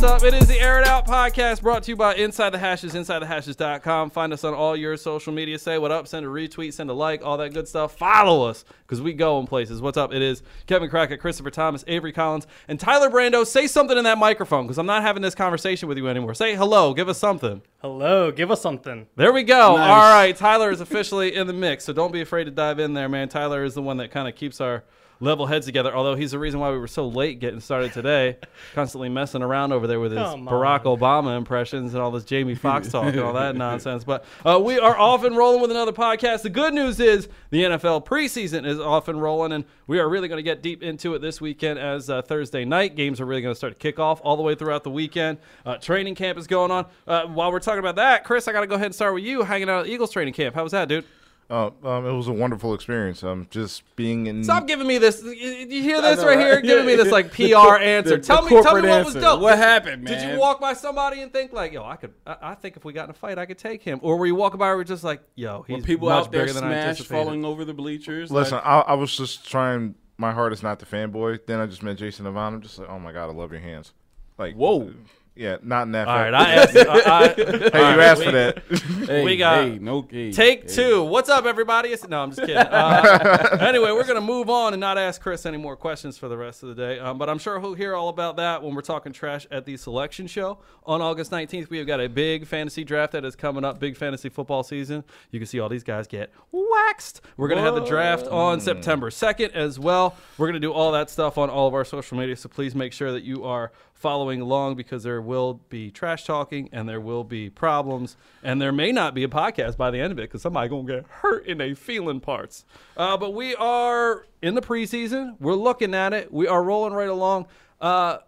what's up? It is the Air It Out podcast brought to you by Inside the Hashes, InsideTheHashes.com. Find us on all your social media. Say what up, send a retweet, send a like, all that good stuff. Follow us because we go in places. What's up? It is Kevin Crockett, Christopher Thomas, Avery Collins, and Tyler Brando. Say something in that microphone because I'm not having this conversation with you anymore. Say hello. Give us something. Hello, give us something. There we go. Nice. All right. Tyler is officially in the mix, so don't be afraid to dive in there, man. Tyler is the one that kind of keeps our level heads together, although he's the reason why we were so late getting started today, constantly messing around over there with his Come Barack Obama impressions and all this Jamie Foxx talk and all that nonsense. But uh, we are off and rolling with another podcast. The good news is the NFL preseason is off and rolling, and we are really going to get deep into it this weekend as uh, Thursday night games are really going to start to kick off all the way throughout the weekend. Uh, training camp is going on. Uh, while we're talking about that, Chris, I got to go ahead and start with you hanging out at Eagles training camp. How was that, dude? Uh, um, it was a wonderful experience. Um, just being in. Stop giving me this. You you hear this know, right right? here? Giving me this like PR answer. The- tell the me, tell me corporate what was answer. dope. What Did- happened, Did you walk by somebody and think like, yo, I could? I, I think if we got in a fight, I could take him. Or were you walking by and were just like, yo, he's Were people much out there bigger than I smashed, anticipated. falling over the bleachers? Listen, like, I, I was just trying my hardest not to fanboy. Then I just met Jason Devon. I'm just like, oh my god, I love your hands. Like, Whoa. Yeah, not in that. All right. I asked. I, I, hey, all you right, asked we- for that. hey, we got- hey, no, hey, Take hey. two. What's up, everybody? It's- No, I'm just kidding. Uh, anyway, we're gonna move on and not ask Chris any more questions for the rest of the day. Um, but I'm sure he'll hear all about that when we're talking trash at the selection show on August 19th. We have got a big fantasy draft that is coming up. Big fantasy football season. You can see all these guys get waxed. We're gonna have the draft on September 2nd as well. We're gonna do all that stuff on all of our social media. So please make sure that you are following along because there will be trash talking and there will be problems and there may not be a podcast by the end of it because somebody gonna get hurt in a feeling parts. Uh, but we are in the preseason. We're looking at it. We are rolling right along. Uh,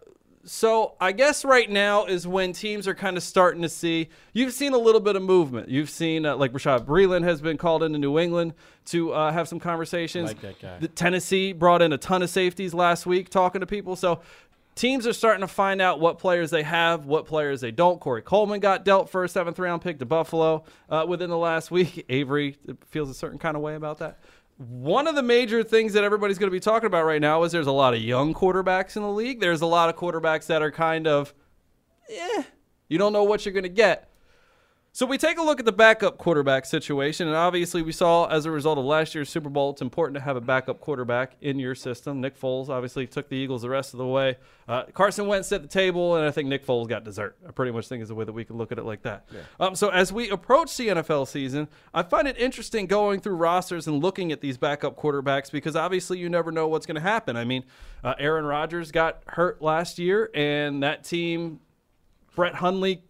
so I guess right now is when teams are kind of starting to see. You've seen a little bit of movement. You've seen uh, like Bashaud Breeland has been called into New England to uh, have some conversations. like that guy. The Tennessee brought in a ton of safeties last week talking to people. So teams are starting to find out what players they have, what players they don't. Corey Coleman got dealt for a seventh round pick to Buffalo uh, within the last week. Avery feels a certain kind of way about that. One of the major things that everybody's going to be talking about right now is there's a lot of young quarterbacks in the league. There's a lot of quarterbacks that are kind of, eh, you don't know what you're going to get. So we take a look at the backup quarterback situation, and obviously we saw as a result of last year's Super Bowl, it's important to have a backup quarterback in your system. Nick Foles obviously took the Eagles the rest of the way. Uh, Carson Wentz at the table, and I think Nick Foles got dessert. I pretty much think is the way that we can look at it like that. Um, so as we approach the NFL season, I find it interesting going through rosters and looking at these backup quarterbacks because obviously you never know what's going to happen. I mean, uh, Aaron Rodgers got hurt last year, and that team Brett Hundley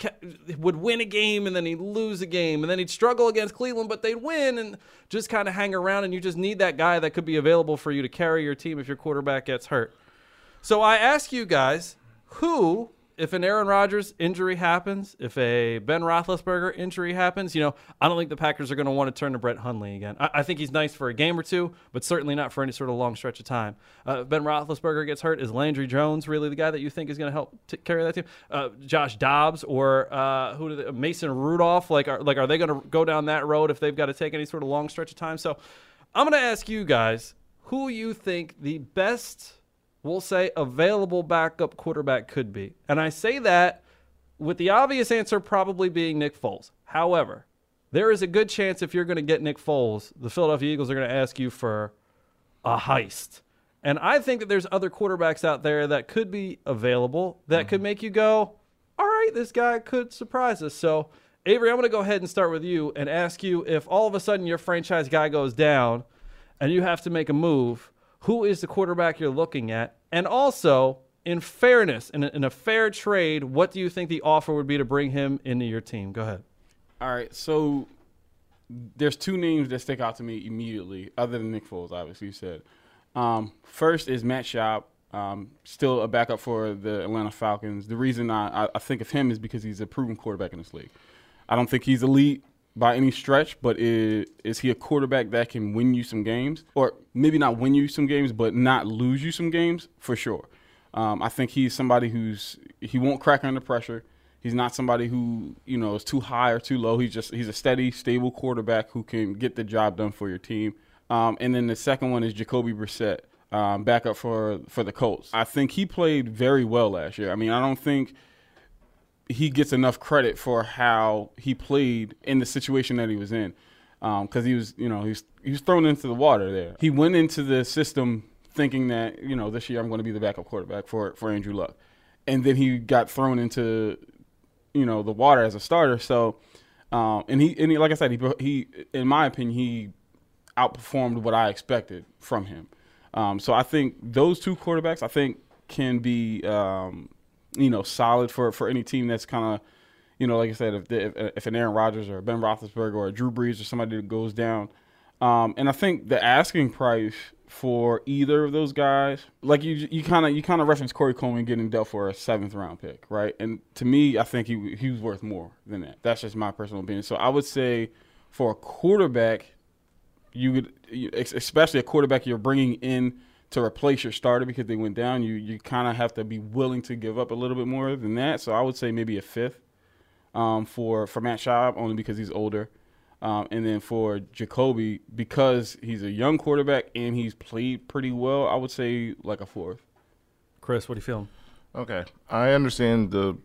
would win a game and then he'd lose a game and then he'd struggle against Cleveland, but they'd win and just kind of hang around. And you just need that guy that could be available for you to carry your team if your quarterback gets hurt. So I ask you guys, who, if an Aaron Rodgers injury happens, if a Ben Roethlisberger injury happens, you know, I don't think the Packers are going to want to turn to Brett Hundley again. I, I think he's nice for a game or two, but certainly not for any sort of long stretch of time. Uh, Ben Roethlisberger gets hurt, is Landry Jones really the guy that you think is going to help t- carry that team? Uh, Josh Dobbs or uh, who? They, Mason Rudolph? Like, are like are they going to go down that road if they've got to take any sort of long stretch of time? So, I'm going to ask you guys who you think the best we'll say available backup quarterback could be. And I say that with the obvious answer probably being Nick Foles. However, there is a good chance if you're going to get Nick Foles, the Philadelphia Eagles are going to ask you for a heist. And I think that there's other quarterbacks out there that could be available that mm-hmm. could make you go, all right, this guy could surprise us. So, Avery, I'm going to go ahead and start with you and ask you if all of a sudden your franchise guy goes down and you have to make a move, who is the quarterback you're looking at? And also, in fairness, in a, in a fair trade, what do you think the offer would be to bring him into your team? Go ahead. All right, so there's two names that stick out to me immediately, other than Nick Foles, obviously you said. Um, first is Matt Schaub, um, still a backup for the Atlanta Falcons. The reason I, I, I think of him is because he's a proven quarterback in this league. I don't think he's elite by any stretch, but is, is he a quarterback that can win you some games, or maybe not win you some games, but not lose you some games for sure. Um, I think he's somebody who's he won't crack under pressure. He's not somebody who you know is too high or too low. He's just he's a steady, stable quarterback who can get the job done for your team. Um, and then the second one is Jacoby Brissett, um, backup for for the Colts. I think he played very well last year. I mean, I don't think he gets enough credit for how he played in the situation that he was in, because um, he was, you know, he was, he was thrown into the water there. He went into the system thinking that, you know, this year I'm going to be the backup quarterback for for Andrew Luck, and then he got thrown into, you know, the water as a starter. So, um, and he and he, like I said, he he, in my opinion, he outperformed what I expected from him. Um, so I think those two quarterbacks, I think, can be um, you know solid for for any team that's kind of you know like I said, if, if, if an Aaron Rodgers or Ben Roethlisberger or Drew Brees or somebody that goes down, um, and I think the asking price for either of those guys, like you you kind of you kind of reference Corey Coleman getting dealt for a seventh round pick, right? And to me, I think he he was worth more than that. That's just my personal opinion. So I would say for a quarterback, you would especially a quarterback you're bringing in to replace your starter because they went down, you you kind of have to be willing to give up a little bit more than that. So I would say maybe a fifth um, for for Matt Schaub only because he's older, um, and then for Jacoby because he's a young quarterback and he's played pretty well. I would say like a fourth. Chris, what are you feeling? Okay, I understand the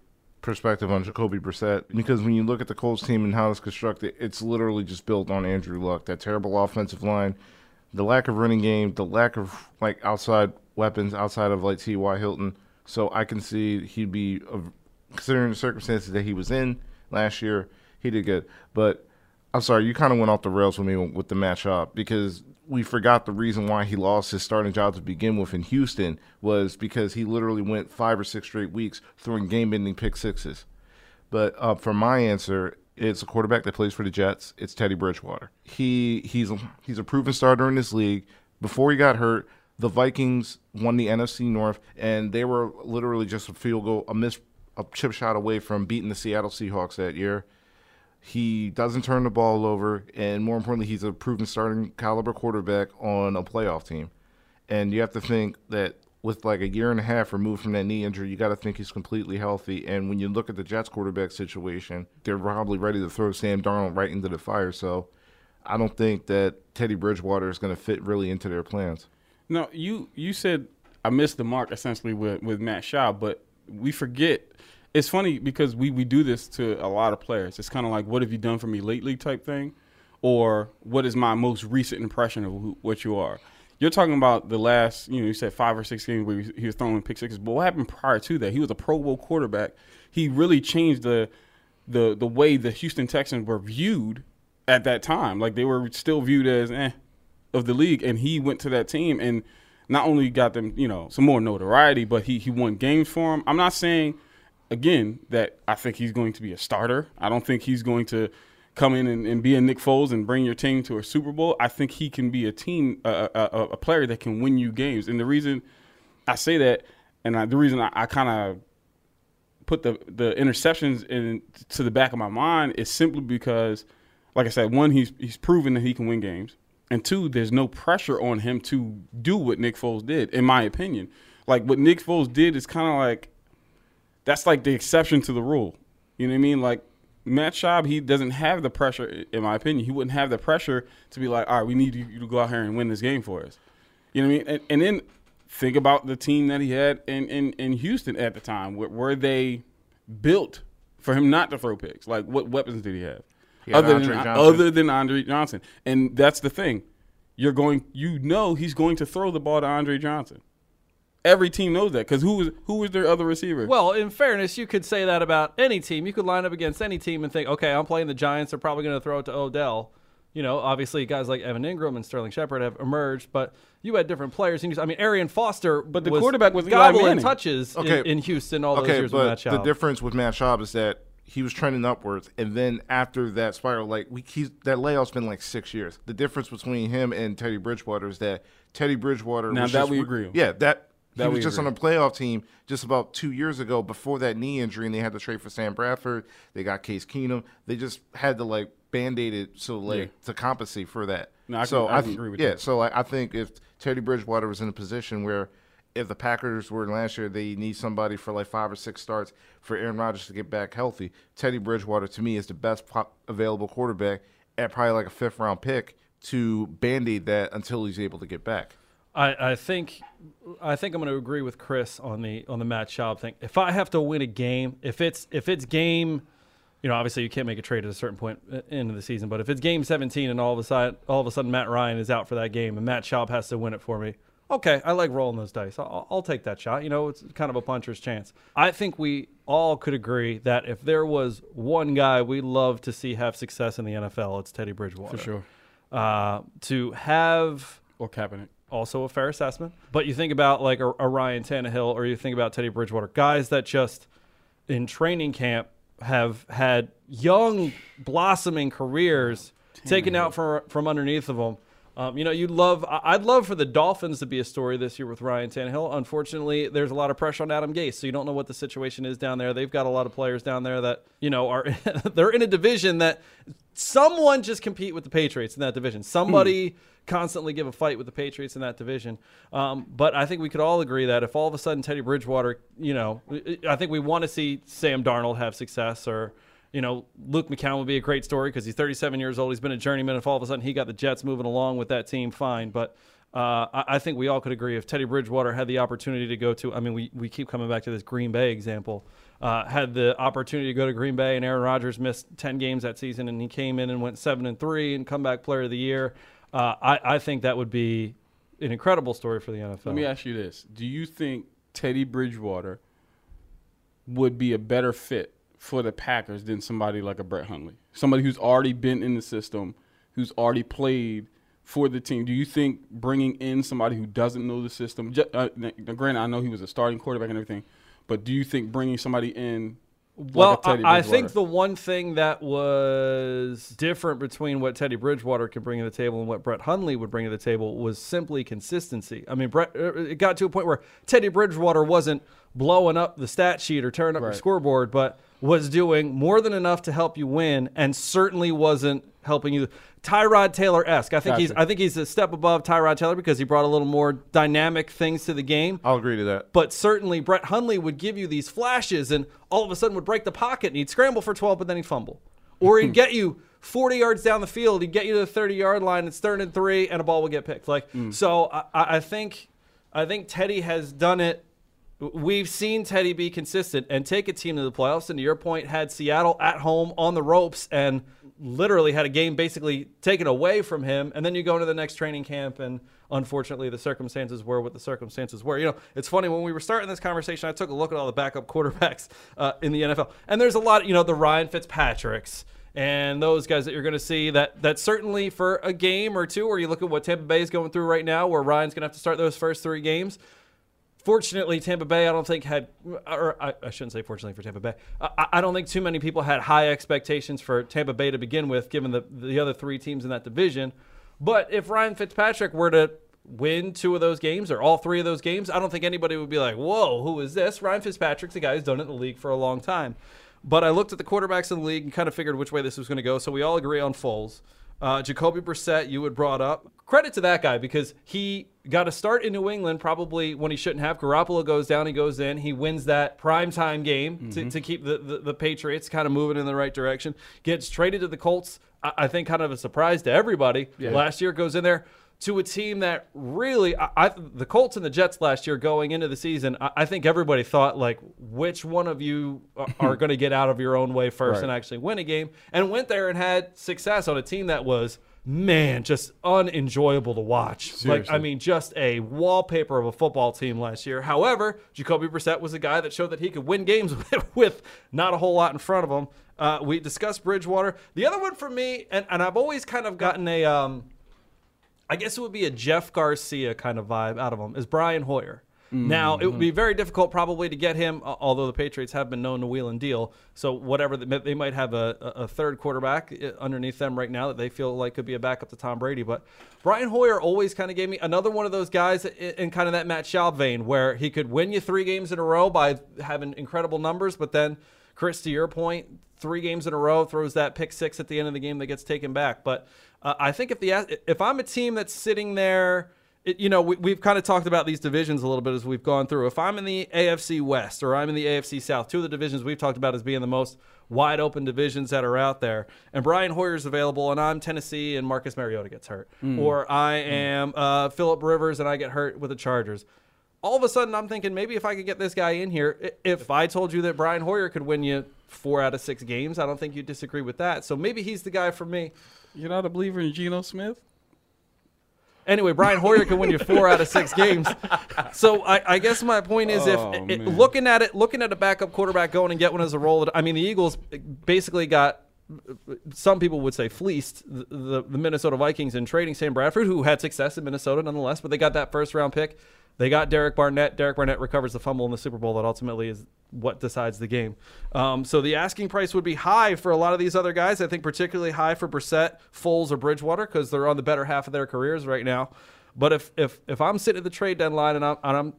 perspective on Jacoby Brissett because when you look at the Colts team and how it's constructed, it's literally just built on Andrew Luck. That terrible offensive line the lack of running game, the lack of like outside weapons outside of like T.Y. Hilton. So I can see he'd be considering the circumstances that he was in last year. He did good, but I'm sorry, you kind of went off the rails with me with the matchup because we forgot the reason why he lost his starting job to begin with in Houston was because he literally went five or six straight weeks throwing game-ending pick sixes. But uh, for my answer, it's a quarterback that plays for the Jets. It's Teddy Bridgewater. He he's a, he's a proven starter in this league. Before he got hurt, the Vikings won the NFC North, and they were literally just a field goal, a miss, a chip shot away from beating the Seattle Seahawks that year. He doesn't turn the ball over, and more importantly, he's a proven starting caliber quarterback on a playoff team. And you have to think that with like a year and a half removed from that knee injury, you got to think he's completely healthy. And when you look at the Jets quarterback situation, they're probably ready to throw Sam Darnold right into the fire. So I don't think that Teddy Bridgewater is going to fit really into their plans. No, you you said I missed the mark essentially with with Matt Schaub, but we forget. It's funny because we we do this to a lot of players. It's kind of like, "What have you done for me lately?" type thing, or "What is my most recent impression of who, what you are?" You're talking about the last, you know, you said five or six games where he was throwing pick sixes. But what happened prior to that? He was a Pro Bowl quarterback. He really changed the the the way the Houston Texans were viewed at that time. Like they were still viewed as eh of the league, and he went to that team and not only got them, you know, some more notoriety, but he he won games for them. I'm not saying again that I think he's going to be a starter. I don't think he's going to come in and, and, be a Nick Foles and bring your team to a Super Bowl, I think he can be a team, a, a, a player that can win you games. And the reason I say that, and I, the reason I, I kind of put the the interceptions in to the back of my mind is simply because, like I said, one he's he's proven that he can win games, and two, there's no pressure on him to do what Nick Foles did, in my opinion. Like what Nick Foles did is kind of like that's like the exception to the rule. You know what I mean? Like Matt Schaub, he doesn't have the pressure, in my opinion. He wouldn't have the pressure to be like, all right, we need you to go out here and win this game for us. You know what I mean? And, and then think about the team that he had in, in, in Houston at the time. Were, were, they built for him not to throw picks? Like, what weapons did he have? He other, than, other than Andre Johnson. And that's the thing. You're going, you know, he's going to throw the ball to Andre Johnson. Every team knows that because who was who was their other receiver? Well, in fairness, you could say that about any team. You could line up against any team and think, okay, I'm playing the Giants. They're probably going to throw it to Odell. You know, obviously, guys like Evan Engram and Sterling Shepard have emerged, but you had different players. And you, I mean, Arian Foster, but the was quarterback was gobbling touches okay. in, in, Houston all okay, those years but with Matt The difference with Matt Schaub is that he was trending upwards, and then after that spiral, like we, he's that layoff's been like six years. The difference between him and Teddy Bridgewater is that Teddy Bridgewater. Now that just, we agree. Yeah, that that he was just agree. on a playoff team just about two years ago before that knee injury, and they had to trade for Sam Bradford. They got Case Keenum. They just had to like band aid it so like Yeah. to compensate for that. No, I so can- I can th- agree with yeah. that. So like, I think if Teddy Bridgewater was in a position where if the Packers were last year, they need somebody for like five or six starts for Aaron Rodgers to get back healthy. Teddy Bridgewater to me is the best available quarterback at probably like a fifth round pick to band aid that until he's able to get back. I, I think I think I'm going to agree with Chris on the on the Matt Schaub thing. If I have to win a game, if it's if it's game, you know, obviously you can't make a trade at a certain point uh, into the season, but if it's game 17 and all of a sudden all of a sudden Matt Ryan is out for that game and Matt Schaub has to win it for me, okay, I like rolling those dice. I'll, I'll take that shot. You know, it's kind of a puncher's chance. I think we all could agree that if there was one guy we love to see have success in the NFL, it's Teddy Bridgewater. For sure. Uh, to have Or Kaepernick. Also a fair assessment. But you think about like a, a Ryan Tannehill or you think about Teddy Bridgewater, guys that just in training camp have had young blossoming careers taken out from from underneath of them. Um, you know, you'd love. I- I'd love for the Dolphins to be a story this year with Ryan Tannehill. Unfortunately, there's a lot of pressure on Adam Gase, so you don't know what the situation is down there. They've got a lot of players down there that you know are they're in a division that someone just compete with the Patriots in that division. Somebody constantly give a fight with the Patriots in that division. Um, but I think we could all agree that if all of a sudden Teddy Bridgewater, you know, I think we want to see Sam Darnold have success or. You know, Luke McCown would be a great story because he's 37 years old. He's been a journeyman. If all of a sudden he got the Jets moving along with that team, fine. But uh, I, think we all could agree if Teddy Bridgewater had the opportunity to go to, I mean, we, we keep coming back to this Green Bay example, uh, had the opportunity to go to Green Bay and Aaron Rodgers missed 10 games that season and he came in and went 7 and 3 and comeback player of the year. Uh, I, I think that would be an incredible story for the NFL. Let me ask you this: Do you think Teddy Bridgewater would be a better fit for the Packers than somebody like a Brett Hundley, somebody who's already been in the system, who's already played for the team? Do you think bringing in somebody who doesn't know the system? Uh, granted, I know he was a starting quarterback and everything, but do you think bringing somebody in? Like Well, Teddy I, I think the one thing that was different between what Teddy Bridgewater could bring to the table and what Brett Hundley would bring to the table was simply consistency. I mean, Brett, uh, it got to a point where Teddy Bridgewater wasn't blowing up the stat sheet or tearing up your Right. scoreboard, but was doing more than enough to help you win, and certainly wasn't helping you. Tyrod Taylor esque. I think he's. I think he's a step above Tyrod Taylor because he brought a little more dynamic things to the game I'll agree to that. but certainly Brett Hundley would give you these flashes and all of a sudden would break the pocket and he'd scramble for 12, but then he'd fumble. Or he'd get you 40 yards down the field, he'd get you to the 30 yard line, it's third and three, and a ball would get picked. Like mm. so I, I I think I think Teddy has done it. We've seen Teddy be consistent and take a team to the playoffs. And to your point, had Seattle at home on the ropes and literally had a game basically taken away from him. And then you go into the next training camp, and unfortunately, the circumstances were what the circumstances were. You know, it's funny when we were starting this conversation, I took a look at all the backup quarterbacks uh, in the NFL, and there's a lot. You know, the Ryan Fitzpatricks and those guys that you're going to see that that certainly for a game or two, or you look at what Tampa Bay is going through right now, where Ryan's going to have to start those first three games. Fortunately, Tampa Bay, I don't think had, or I, I shouldn't say fortunately for Tampa Bay. I, I don't think too many people had high expectations for Tampa Bay to begin with, given the the other three teams in that division. But if Ryan Fitzpatrick were to win two of those games or all three of those games, I don't think anybody would be like, "Whoa, who is this?" Ryan Fitzpatrick's a guy who's done it in the league for a long time. But I looked at the quarterbacks in the league and kind of figured which way this was going to go. So we all agree on Foles. Uh, Jacoby Brissett, you had brought up. Credit to that guy because he got a start in New England probably when he shouldn't have. Garoppolo goes down, he goes in, he wins that primetime game to, to keep the, the, the Patriots kind of moving in the right direction. Gets traded to the Colts. I, I think kind of a surprise to everybody. Last year goes in there to a team that really, I, I, the Colts and the Jets last year going into the season, I, I think everybody thought like, which one of you are, are going to get out of your own way first Right. and actually win a game, and went there and had success on a team that was man just unenjoyable to watch. Like I mean, just a wallpaper of a football team last year. However, Jacoby Brissett was a guy that showed that he could win games with, with not a whole lot in front of him. Uh, we discussed Bridgewater. The other one for me, and, and I've always kind of gotten a, um, I guess it would be a Jeff Garcia kind of vibe out of him, is Brian Hoyer. Now, it would be very difficult probably to get him, although the Patriots have been known to wheel and deal. So, whatever, they might have a, a third quarterback uh, underneath them right now that they feel like could be a backup to Tom Brady. But Brian Hoyer always kind of gave me another one of those guys in kind of that Matt Schaub vein where he could win you three games in a row by having incredible numbers, but then Chris, to your point, three games in a row throws that pick six at the end of the game that gets taken back. But uh, I think if the if I'm a team that's sitting there, it, you know, we, we've kind of talked about these divisions a little bit as we've gone through. If I'm in the AFC West or I'm in the AFC South, two of the divisions we've talked about as being the most wide open divisions that are out there, and Brian Hoyer's available, and I'm Tennessee, and Marcus Mariota gets hurt, or I am uh, Philip Rivers and I get hurt with the Chargers. All of a sudden, I'm thinking maybe if I could get this guy in here, if I told you that Brian Hoyer could win you four out of six games, I don't think you'd disagree with that. So maybe he's the guy for me. You're not a believer in Geno Smith? Anyway, Brian Hoyer can win you four out of six games. So I, I guess my point is, Oh, if it, looking at it, looking at a backup quarterback going and get one as a role, I mean, the Eagles basically got. Some people would say fleeced the, the, the Minnesota Vikings in trading Sam Bradford, who had success in Minnesota nonetheless, but they got that first round pick. They got Derek Barnett. Derek Barnett recovers the fumble in the Super Bowl that ultimately is what decides the game. Um, so the asking price would be high for a lot of these other guys. I think particularly high for Brissett, Foles, or Bridgewater because they're on the better half of their careers right now. But if if if I'm sitting at the trade deadline and I'm, and I'm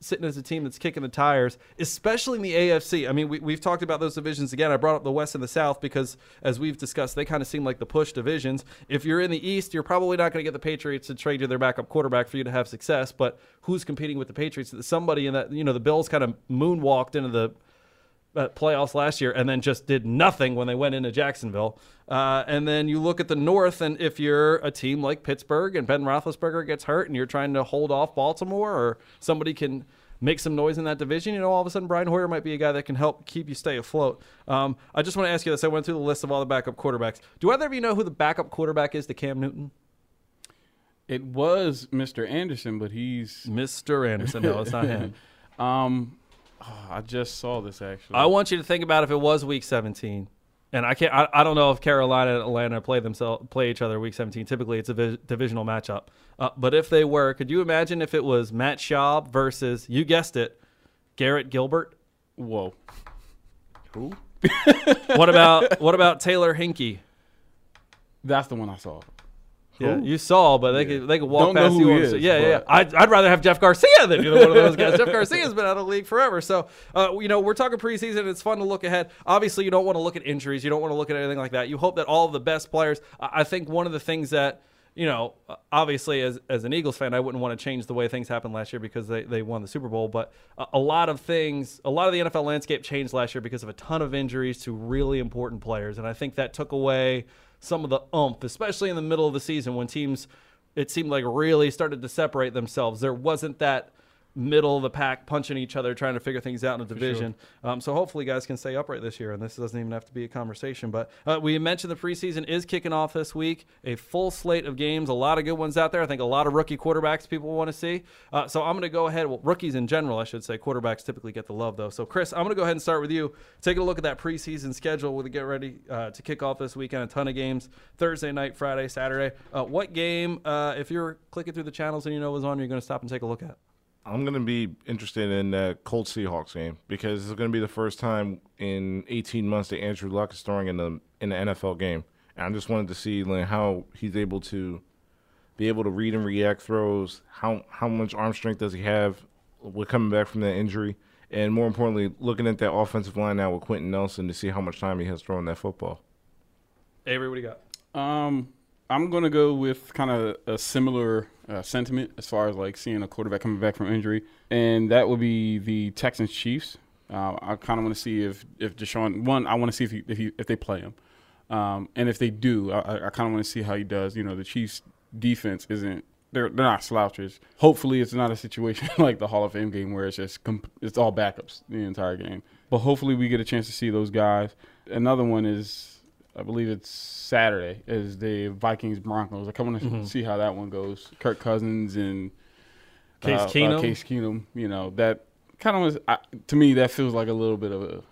sitting as a team that's kicking the tires, especially in the AFC, I mean, we, we've talked about those divisions again. I brought up the West and the South because, as we've discussed, they kind of seem like the push divisions. If you're in the East, you're probably not going to get the Patriots to trade you their backup quarterback for you to have success. But who's competing with the Patriots? Somebody in that, you know, the Bills kind of moonwalked into the uh, playoffs last year and then just did nothing when they went into Jacksonville. Uh, and then you look at the North, and if you're a team like Pittsburgh and Ben Roethlisberger gets hurt and you're trying to hold off Baltimore or somebody can make some noise in that division, you know, all of a sudden Brian Hoyer might be a guy that can help keep you stay afloat. Um, I just want to ask you this. I went through the list of all the backup quarterbacks. Do either of you know who the backup quarterback is to Cam Newton? It was Mr. Anderson, but he's Mr. Anderson. No, it's not him. um oh, I just saw this actually. I want you to think about if it was Week 17, and I can't. I, I don't know if Carolina and Atlanta play themselves play each other Week 17. Typically, it's a vi- divisional matchup. Uh, but if they were, could you imagine if it was Matt Schaub versus you guessed it, Garrett Gilbert? Whoa. Who? What about what about Taylor Heinicke? That's the one I saw. Yeah, you saw, but they could they could walk Don't past you. is, yeah, yeah, yeah. I'd, I'd rather have Jeff Garcia than either one of those guys. Jeff Garcia's been out of the league forever. So, uh, you know, we're talking preseason. It's fun to look ahead. Obviously, you don't want to look at injuries. You don't want to look at anything like that. You hope that all of the best players. I I think one of the things that you know, obviously, as, as an Eagles fan, I wouldn't want to change the way things happened last year because they, they won the Super Bowl. But a, a lot of things, a lot of the NFL landscape changed last year because of a ton of injuries to really important players. And I think that took away some of the oomph, especially in the middle of the season when teams, it seemed like, really started to separate themselves. There wasn't that middle of the pack punching each other, trying to figure things out in a division. Um, so hopefully, guys can stay upright this year, and this doesn't even have to be a conversation. But uh, we mentioned the preseason is kicking off this week. A full slate of games, a lot of good ones out there. I think a lot of rookie quarterbacks people want to see. Uh, so I'm going to go ahead. Well, rookies in general, I should say. Quarterbacks typically get the love though. So Chris, I'm going to go ahead and start with you. Taking a look at that preseason schedule. We'll get ready uh, to kick off this weekend. A ton of games Thursday night, Friday, Saturday. Uh, what game, uh, if you're clicking through the channels and you know what's on, you're going to stop and take a look at? I'm going to be interested in that Colts Seahawks game because it's going to be the first time in 18 months that Andrew Luck is throwing in the in the NFL game. And I just wanted to see like, how he's able to be able to read and react throws. How how much arm strength does he have with coming back from that injury? And more importantly, looking at that offensive line now with Quenton Nelson to see how much time he has throwing that football. Avery, what do you got? Um, I'm gonna go with kind of a similar uh, sentiment as far as like seeing a quarterback coming back from injury, and that would be the Texans Chiefs. Uh, I kind of want to see if if Deshaun one. I want to see if he, if he, if they play him, um, and if they do, I, I kind of want to see how he does. You know, the Chiefs defense isn't. They're, they're not slouches. Hopefully, it's not a situation like the Hall of Fame game where it's just comp- it's all backups the entire game. But hopefully, we get a chance to see those guys. Another one is I believe it's Saturday is the Vikings Broncos. I want to see how that one goes. Kirk Cousins and Case uh, Keenum? Uh, Case Keenum. You know that kind of was I, to me that feels like a little bit of a,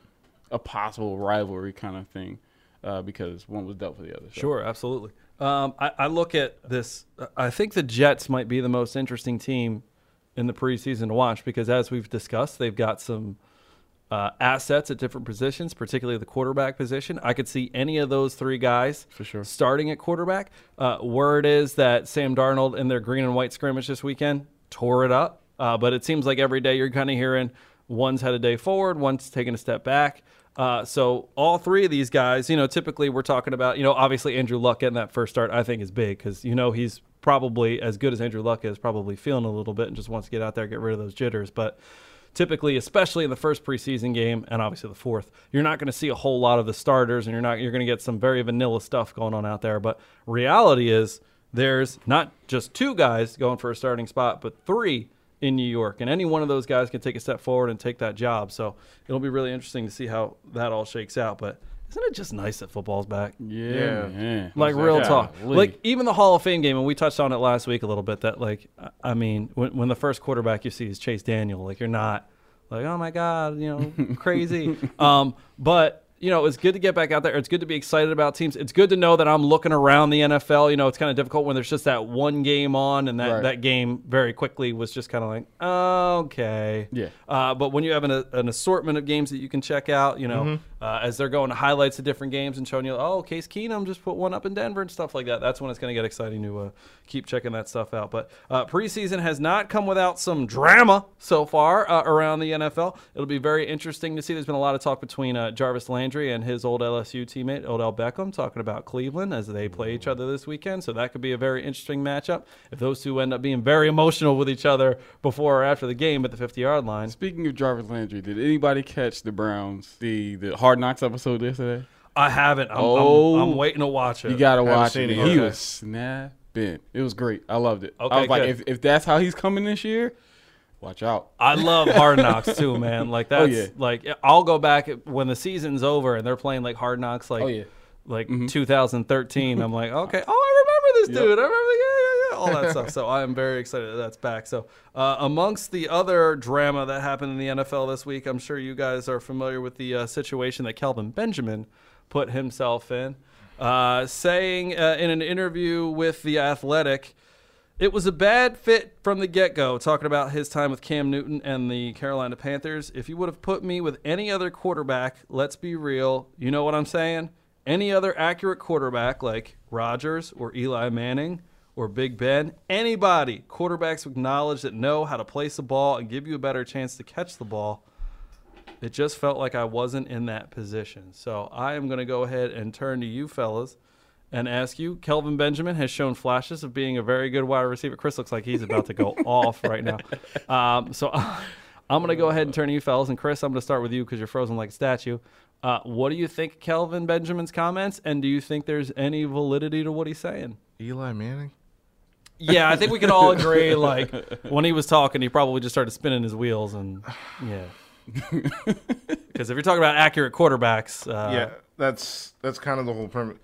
a possible rivalry kind of thing uh, because one was dealt for the other. So. Sure, absolutely. Um, I, I look at this. I think the Jets might be the most interesting team in the preseason to watch because, as we've discussed, they've got some uh, assets at different positions, particularly the quarterback position. I could see any of those three guys For sure. starting at quarterback. Uh, word is that Sam Darnold in their green and white scrimmage this weekend tore it up, uh, but it seems like every day you're kind of hearing one's had a day forward, one's taking a step back. Uh, so all three of these guys, you know, typically we're talking about, you know, obviously Andrew Luck getting that first start, I think is big because you know he's probably as good as Andrew Luck is, probably feeling a little bit and just wants to get out there, get rid of those jitters. But typically, especially in the first preseason game and obviously the fourth, you're not going to see a whole lot of the starters, and you're not you're going to get some very vanilla stuff going on out there. But reality is, there's not just two guys going for a starting spot, but three in New York, and any one of those guys can take a step forward and take that job. So it'll be really interesting to see how that all shakes out. But isn't it just nice that football's back? Yeah, Yeah. Like real Yeah, talk, golly. like even the Hall of Fame game, and we touched on it last week a little bit. That like, I- I mean, when, when the first quarterback you see is Chase Daniel, like you're not like, oh my god, you know, crazy. um, but you know, it's good to get back out there. It's good to be excited about teams. It's good to know that I'm looking around the NFL. You know, it's kind of difficult when there's just that one game on, and that Right. that game very quickly was just kind of like, okay, Yeah. uh, but when you have an, an assortment of games that you can check out, you know, Mm-hmm. Uh, as they're going to highlights of different games and showing you, oh, Case Keenum just put one up in Denver and stuff like that. That's when it's going to get exciting to uh, keep checking that stuff out. But uh, preseason has not come without some drama so far uh, around the NFL. It'll be very interesting to see. There's been a lot of talk between uh, Jarvis Landry and his old LSU teammate Odell Beckham talking about Cleveland as they play each other this weekend. So that could be a very interesting matchup if those two end up being very emotional with each other before or after the game at the 50 yard line. Speaking of Jarvis Landry, did anybody catch the Browns the the Hard Knocks episode yesterday? I haven't. I'm, Oh. I'm, I'm oh. waiting to watch it. You gotta watch it. it He was snapping. It was great. I loved it. Okay, I was like, good. if, if that's how he's coming this year, watch out. I love Hard Knocks too, man. Like oh, that's Oh, yeah. like I'll go back when the season's over and they're playing like Hard Knocks, like Oh, yeah. like mm-hmm. 2013. I'm like, okay, oh, I remember this dude. I remember, yeah, yeah, all that stuff. So I am very excited that that's back. So uh, amongst the other drama that happened in the NFL this week, I'm sure you guys are familiar with the uh, situation that Kelvin Benjamin put himself in, uh, saying uh, in an interview with the Athletic. It was a bad fit from the get go, talking about his time with Cam Newton and the Carolina Panthers. If you would have put me with any other quarterback, let's be real, you know what I'm saying? Any other accurate quarterback like Rodgers or Eli Manning or Big Ben, anybody, quarterbacks with knowledge that know how to place the ball and give you a better chance to catch the ball. It just felt like I wasn't in that position. So I am going to go ahead and turn to you fellas and ask you. Kelvin Benjamin has shown flashes of being a very good wide receiver. Chris looks like he's about to go off right now. Um, so I'm going to go ahead and turn to you fellas. And Chris, I'm going to start with you because you're frozen like a statue. Uh, what do you think Kelvin Benjamin's comments? And do you think there's any validity to what he's saying? Eli Manning. Yeah, I think we can all agree. Like when he was talking, he probably just started spinning his wheels, and yeah. Because if you're talking about accurate quarterbacks, uh, yeah, that's that's kind of the whole premise.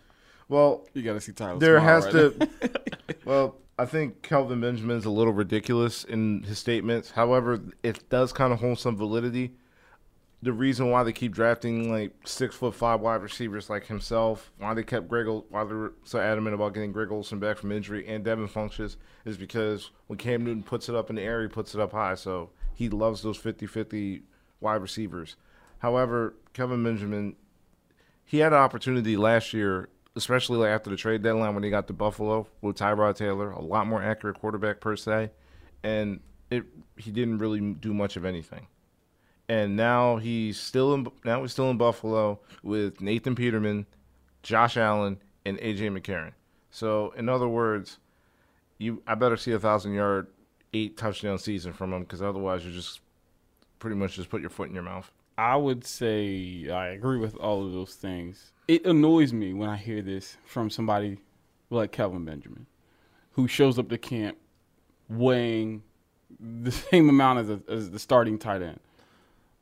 Well, You got to see Tyler. there has right to. well, I think Kelvin Benjamin's a little ridiculous in his statements. However, it does kind of hold some validity. The reason why they keep drafting like six foot five wide receivers like himself, why they kept Greg, why they're so adamant about getting Greg Olsen back from injury and Devin Funchess, is because when Cam Newton puts it up in the air, he puts it up high. So he loves those 50-50 wide receivers. However, Kevin Benjamin, he had an opportunity last year, especially after the trade deadline when he got to Buffalo with Tyrod Taylor, a lot more accurate quarterback per se, and it he didn't really do much of anything. And now he's still in now he's still in Buffalo with Nathan Peterman, Josh Allen, and AJ McCarron. So in other words, you I better see a thousand yard, eight touchdown season from him because otherwise you're just pretty much just put your foot in your mouth. I would say I agree with all of those things. It annoys me when I hear this from somebody like Kelvin Benjamin, who shows up to camp weighing the same amount as, a, as the starting tight end,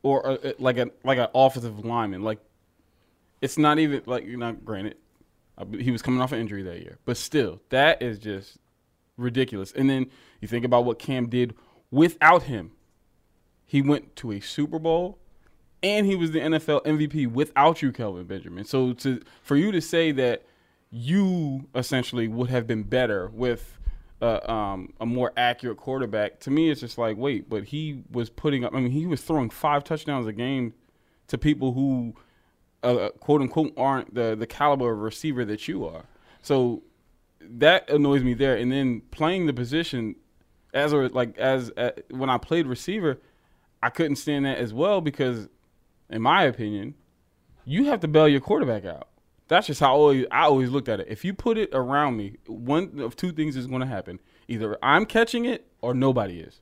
or uh, a, like a like an offensive lineman. Like it's not even like you know. Granted, he was coming off an injury that year, but still, that is just ridiculous. And then you think about what Cam did without him. He went to a Super Bowl and he was the NFL MVP without you, Kelvin Benjamin. So to for you to say that you essentially would have been better with uh, um, a more accurate quarterback, to me, it's just like, wait, but he was putting up. I mean, he was throwing five touchdowns a game to people who, uh, quote unquote, aren't the the caliber of receiver that you are. So that annoys me there. And then playing the position as a like as uh, when I played receiver, I couldn't stand that as well because, in my opinion, you have to bail your quarterback out. That's just how I always, I always looked at it. If you put it around me, one of two things is going to happen: either I'm catching it or nobody is.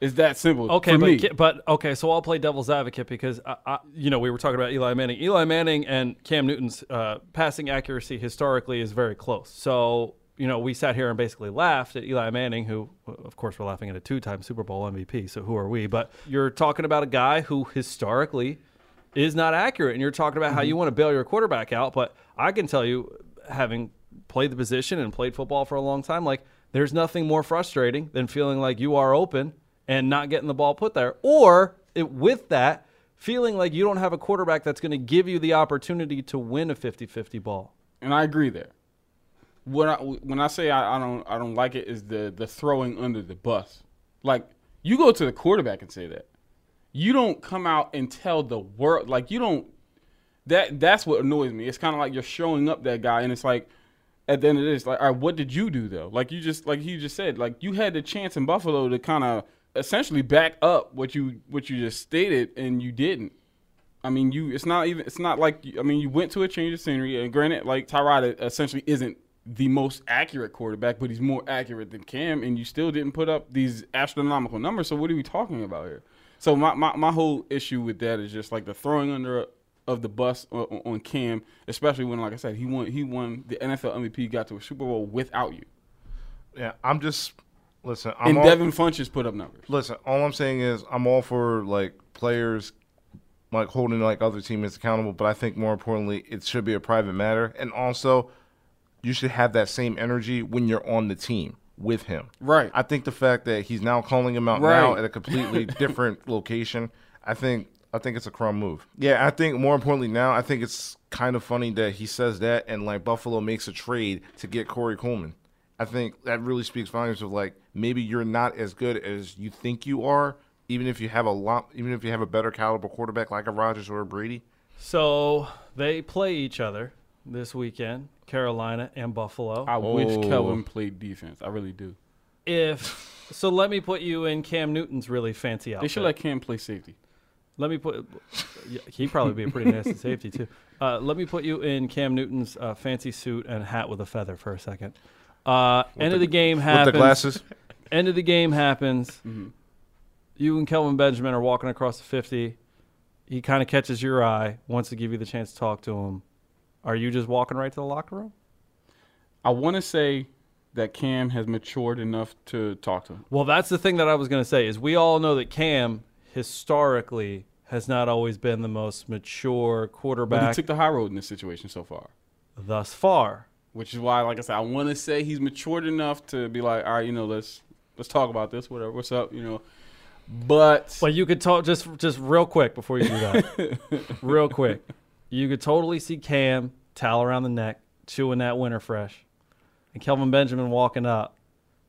It's that simple. Okay, but, me. But okay, so I'll play devil's advocate because I, I, you know we were talking about Eli Manning. Eli Manning and Cam Newton's uh, passing accuracy historically is very close. So you know we sat here and basically laughed at Eli Manning, who of course we're laughing at a two-time Super Bowl MVP. So who are we? But you're talking about a guy who historically is not accurate, and you're talking about how you mm-hmm. want to bail your quarterback out. But I can tell you, having played the position and played football for a long time, like there's nothing more frustrating than feeling like you are open and not getting the ball put there, or it, with that, feeling like you don't have a quarterback that's going to give you the opportunity to win a 50-50 ball. and I agree there. When I when I say I, I don't I don't like it is the the throwing under the bus. Like you go to the quarterback and say that. You don't come out and tell the world like you don't. That that's what annoys me. It's kind of like you're showing up that guy, and it's like at the end of this, like, all right, what did you do though? Like you just like he just said, like you had the chance in Buffalo to kind of essentially back up what you what you just stated, and you didn't. I mean, you. It's not even. It's not like. I mean, you went to a change of scenery, and granted, like Tyrod essentially isn't the most accurate quarterback, but he's more accurate than Cam, and you still didn't put up these astronomical numbers. So what are we talking about here? So my my, my whole issue with that is just like the throwing under uh, of the bus on, on Cam, especially when, like I said, he won he won the NFL MVP, got to a Super Bowl without you, Yeah, I'm just listen. I'm and all, Devin Funchess put up numbers. listen. All I'm saying is I'm all for like players like holding like other teammates accountable, but I think more importantly, it should be a private matter, and also you should have that same energy when you're on the team with him. Right. I think the fact that he's now calling him out Right. now at a completely different location, I think I think it's a crumb move. Yeah, I think more importantly now, I think it's kind of funny that he says that and like Buffalo makes a trade to get Corey Coleman. I think that really speaks volumes of like maybe you're not as good as you think you are, even if you have a lot, even if you have a better caliber quarterback like a Rodgers or a Brady. So they play each other this weekend, Carolina and Buffalo. I wish Oh. Kelvin played defense. I really do. If so, let me put you in Cam Newton's really fancy outfit. They should let Cam play safety. Let me put. yeah, He'd probably be a pretty nasty safety too. Uh, let me put you in Cam Newton's uh, fancy suit and hat with a feather for a second. Uh, end of the game happens. With the glasses, End of the game happens. You and Kelvin Benjamin are walking across the fifty. He kind of catches your eye, wants to give you the chance to talk to him. Are you just walking right to the locker room? I want to say that Cam has matured enough to talk to him. Well, that's the thing that I was going to say is we all know that Cam historically has not always been the most mature But he took the high road in this situation so far, thus far. which is why, like I said, I want to say he's matured enough to be like, all right, you know, let's let's talk about this, whatever, what's up, you know. But But you could talk just just real quick before you do that. real quick. You could totally see Cam towel around the neck, chewing that winter fresh, and Kelvin Benjamin walking up,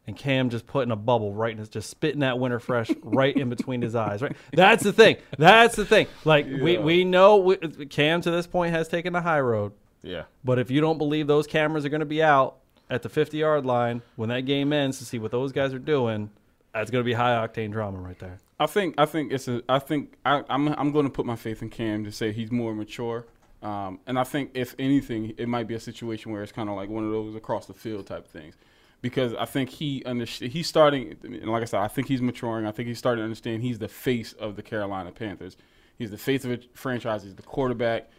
and Cam just putting a bubble right in his, just spitting that winter fresh right in between his eyes. Right. That's the thing. That's the thing. Like we we know we, Cam to this point has taken the high road. yeah. But if you don't believe those cameras are going to be out at the 50 yard line when that game ends to see what those guys are doing, that's to be high octane drama right there. I think I think it's a I think I, I'm I'm going to put my faith in Cam to say he's more mature. Um, and I think if anything, it might be a situation where it's kind of like one of those across the field type things, because I think he understand he's starting. And like I said, I think he's maturing. I think he's starting to understand he's the face of the Carolina Panthers. He's the face of a franchise. He's the quarterback.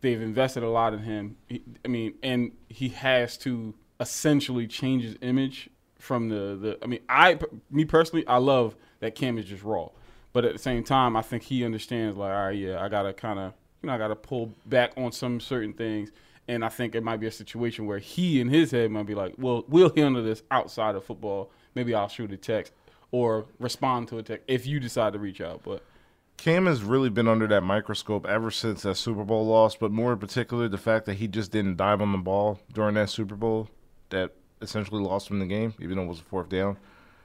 They've invested a lot in him. He, I mean, and he has to essentially change his image from the the. I mean, I me personally, I love that Cam is just raw, but at the same time, I think he understands like, all right, yeah, I gotta kind of you know I gotta pull back on some certain things, and I think it might be a situation where he in his head might be like, well, we'll handle this outside of football. Maybe I'll shoot a text or respond to a text if you decide to reach out, but. Cam has really been under that microscope ever since that Super Bowl loss, but more in particular, the fact that he just didn't dive on the ball during that Super Bowl that essentially lost him the game, even though it was a fourth down.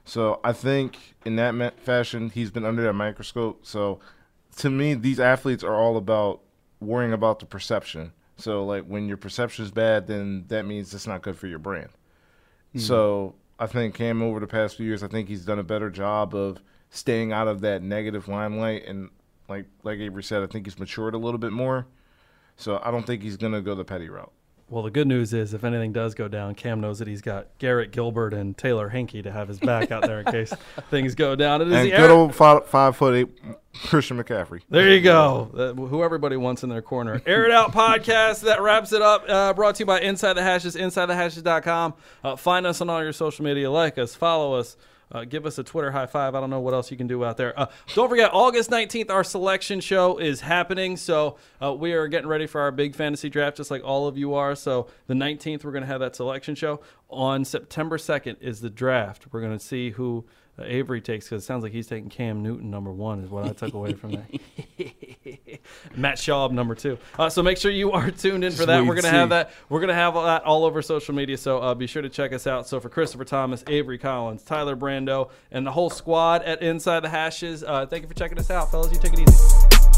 So I think in that fashion, he's been under that microscope. So to me, these athletes are all about worrying about the perception. So like when your perception is bad, then that means it's not good for your brand. Mm-hmm. So I think Cam over the past few years, I think he's done a better job of staying out of that negative limelight. And like like Avery said, I think he's matured a little bit more. So I don't think he's gonna go the petty route. Well, the good news is, if anything does go down, Cam knows that he's got Garrett Gilbert and Taylor Heinicke to have his back out there in case things go down. It is And the good Air- old five, five foot eight Christian McCaffrey. There you go. Uh, who everybody wants in their corner. Air It Out podcast. That wraps it up. Uh, brought to you by Inside the Hashes, InsideTheHashes.com. Uh, find us on all your social media. Like us, follow us. Uh, give us a Twitter high five. I don't know what else you can do out there. Uh, don't forget, August 19th, our selection show is happening. So uh, we are getting ready for our big fantasy draft, just like all of you are. So the 19th, we're going to have that selection show. On September 2nd is the draft. We're going to see who Avery takes because it sounds like he's taking Cam Newton number one, is what I took away from that. Matt Schaub number two. Uh, so make sure you are tuned in for that. Sweet We're gonna have that. We're gonna have that all over social media. So uh, be sure to check us out. So for Christopher Thomas, Avery Collins, Tyler Brando, and the whole squad at Inside the Hashes, uh, thank you for checking us out, fellas. You take it easy.